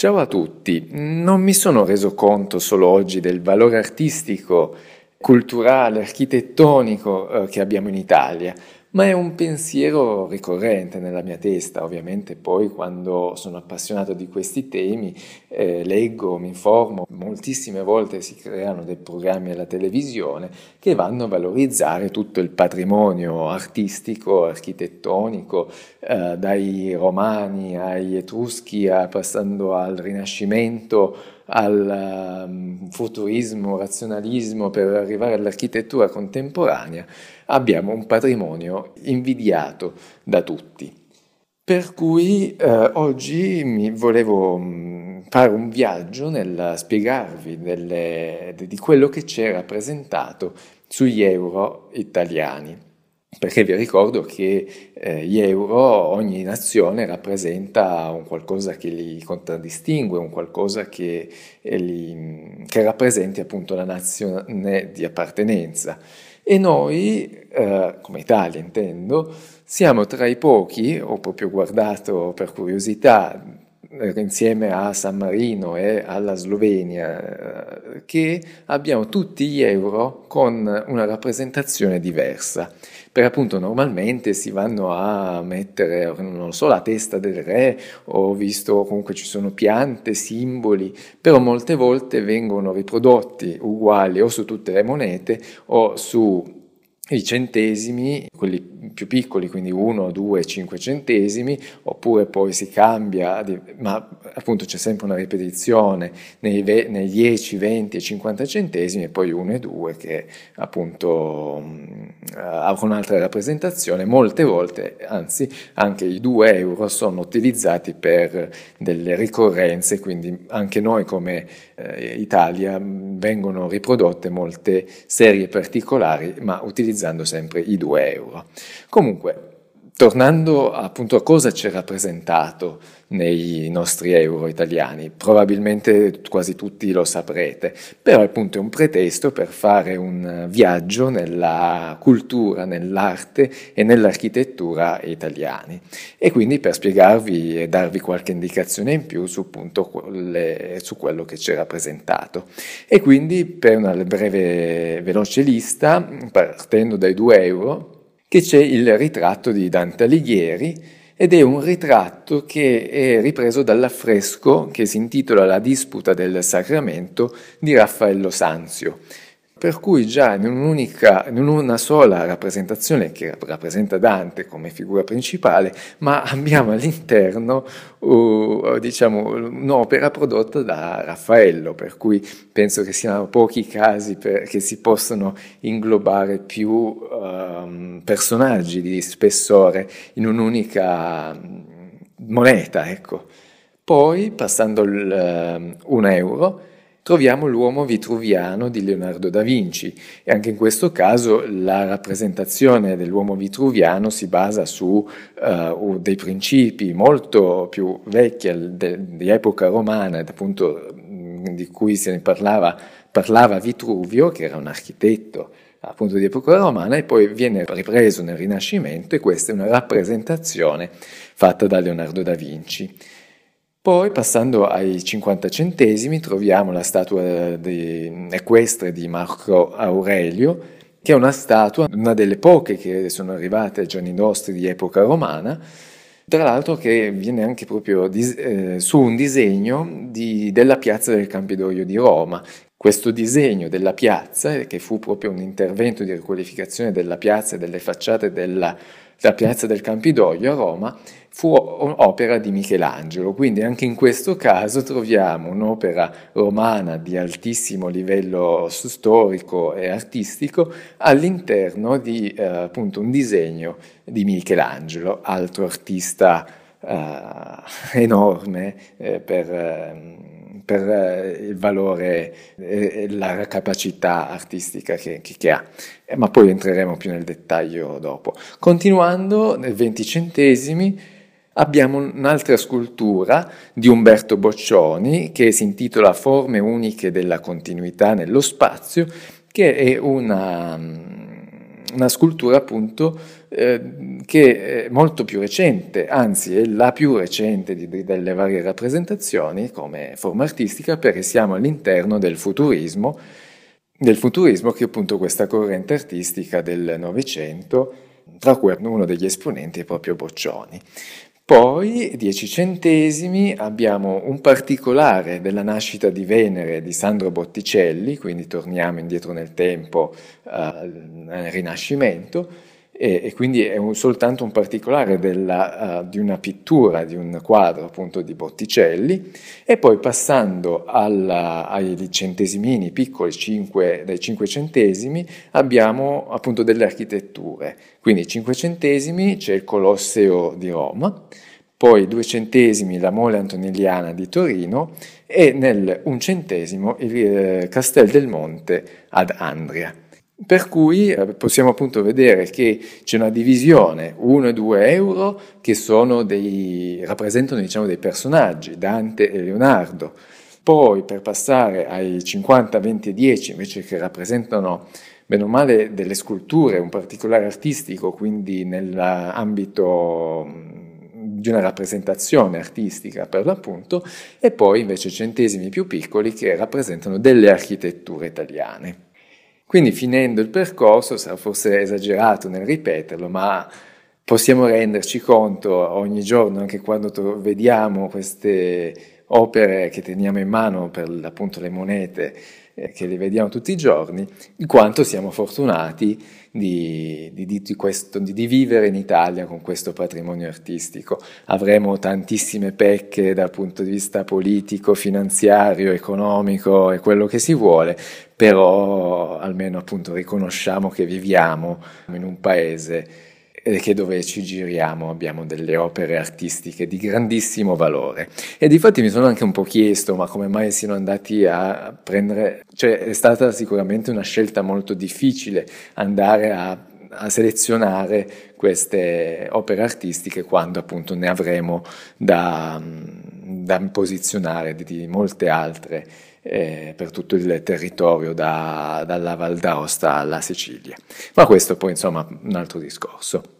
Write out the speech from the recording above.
Ciao a tutti, non mi sono reso conto solo oggi del valore artistico, culturale, architettonico eh, che abbiamo in Italia, ma è un pensiero ricorrente nella mia testa. Ovviamente poi quando sono appassionato di questi temi eh, leggo, mi informo, moltissime volte si creano dei programmi alla televisione che vanno a valorizzare tutto il patrimonio artistico, architettonico, eh, dai romani ai etruschi, a, passando al Rinascimento, al um, futurismo, razionalismo per arrivare all'architettura contemporanea, abbiamo un patrimonio invidiato da tutti. Per cui eh, oggi mi volevo mm, fare un viaggio nel spiegarvi delle, di quello che c'è rappresentato sugli euro italiani perché vi ricordo che eh, gli euro, ogni nazione rappresenta un qualcosa che li contraddistingue, un qualcosa che, eh, li, che rappresenti appunto la nazione di appartenenza. E noi, eh, come Italia intendo, siamo tra i pochi, ho proprio guardato per curiosità, eh, insieme a San Marino e alla Slovenia, eh, che abbiamo tutti gli euro con una rappresentazione diversa perché appunto normalmente si vanno a mettere, non so, la testa del re, ho visto comunque ci sono piante, simboli, però molte volte vengono riprodotti uguali o su tutte le monete o su i centesimi, quelli più piccoli, quindi 1, 2, 5 centesimi, oppure poi si cambia, ma appunto c'è sempre una ripetizione nei, nei 10, 20 e 50 centesimi e poi 1 e 2 che appunto uh, ha un'altra rappresentazione. Molte volte, anzi anche i 2 euro sono utilizzati per delle ricorrenze, quindi anche noi come eh, Italia vengono riprodotte molte serie particolari, ma utilizzando sempre i 2 euro. Comunque, Tornando appunto a cosa ci è rappresentato nei nostri euro italiani, probabilmente quasi tutti lo saprete, però appunto è un pretesto per fare un viaggio nella cultura, nell'arte e nell'architettura italiani e quindi per spiegarvi e darvi qualche indicazione in più su, appunto, quelle, su quello che ci è rappresentato. E quindi per una breve veloce lista, partendo dai 2 euro, che c'è il ritratto di Dante Alighieri ed è un ritratto che è ripreso dall'affresco che si intitola La disputa del sacramento di Raffaello Sanzio per cui già in, un'unica, in una sola rappresentazione che rappresenta Dante come figura principale, ma abbiamo all'interno uh, diciamo, un'opera prodotta da Raffaello, per cui penso che siano pochi casi per, che si possono inglobare più um, personaggi di spessore in un'unica moneta. Ecco. Poi, passando il, uh, un euro, troviamo l'uomo vitruviano di Leonardo da Vinci e anche in questo caso la rappresentazione dell'uomo vitruviano si basa su uh, dei principi molto più vecchi de, di epoca romana, appunto di cui se ne parlava, parlava Vitruvio, che era un architetto appunto di epoca romana e poi viene ripreso nel Rinascimento e questa è una rappresentazione fatta da Leonardo da Vinci. Poi, passando ai 50 centesimi, troviamo la statua di, equestre di Marco Aurelio, che è una statua, una delle poche che sono arrivate ai giorni nostri di epoca romana, tra l'altro che viene anche proprio dis- eh, su un disegno di, della piazza del Campidoglio di Roma. Questo disegno della piazza, che fu proprio un intervento di riqualificazione della piazza e delle facciate della, della piazza del Campidoglio a Roma, fu opera di Michelangelo, quindi anche in questo caso troviamo un'opera romana di altissimo livello storico e artistico all'interno di eh, appunto un disegno di Michelangelo, altro artista eh, enorme eh, per, ehm, per eh, il valore e la capacità artistica che, che ha, eh, ma poi entreremo più nel dettaglio dopo. Continuando, nel venti abbiamo un'altra scultura di Umberto Boccioni che si intitola Forme uniche della continuità nello spazio, che è una, una scultura appunto eh, che è molto più recente, anzi è la più recente di, delle varie rappresentazioni come forma artistica perché siamo all'interno del futurismo, del futurismo che è appunto questa corrente artistica del Novecento, tra cui uno degli esponenti è proprio Boccioni. Poi, dieci centesimi, abbiamo un particolare della nascita di Venere di Sandro Botticelli, quindi torniamo indietro nel tempo uh, nel Rinascimento, e, e quindi è un, soltanto un particolare della, uh, di una pittura, di un quadro appunto di Botticelli, e poi passando alla, ai centesimini piccoli, 5, dai 5 centesimi, abbiamo appunto delle architetture. Quindi 5 centesimi c'è il Colosseo di Roma, poi due centesimi la Mole Antonelliana di Torino e nel un centesimo il eh, Castel del Monte ad Andria. Per cui eh, possiamo appunto vedere che c'è una divisione 1 e 2 euro che dei, rappresentano diciamo, dei personaggi, Dante e Leonardo. Poi per passare ai 50, 20 e 10 invece che rappresentano bene o male delle sculture, un particolare artistico, quindi nell'ambito di una rappresentazione artistica per l'appunto, e poi invece centesimi più piccoli che rappresentano delle architetture italiane. Quindi finendo il percorso, sarà forse esagerato nel ripeterlo, ma possiamo renderci conto ogni giorno, anche quando vediamo queste opere che teniamo in mano per appunto le monete, eh, che le vediamo tutti i giorni, di quanto siamo fortunati di, di, di, questo, di, vivere in Italia con questo patrimonio artistico. Avremo tantissime pecche dal punto di vista politico, finanziario, economico e quello che si vuole, però almeno appunto riconosciamo che viviamo in un paese che dove ci giriamo abbiamo delle opere artistiche di grandissimo valore. E difatti mi sono anche un po' chiesto, ma come mai siano andati a prendere, cioè è stata sicuramente una scelta molto difficile andare a, a selezionare queste opere artistiche quando appunto ne avremo da, da posizionare di, di molte altre eh, per tutto il territorio da, dalla Val d'Aosta alla Sicilia. Ma questo poi insomma un altro discorso.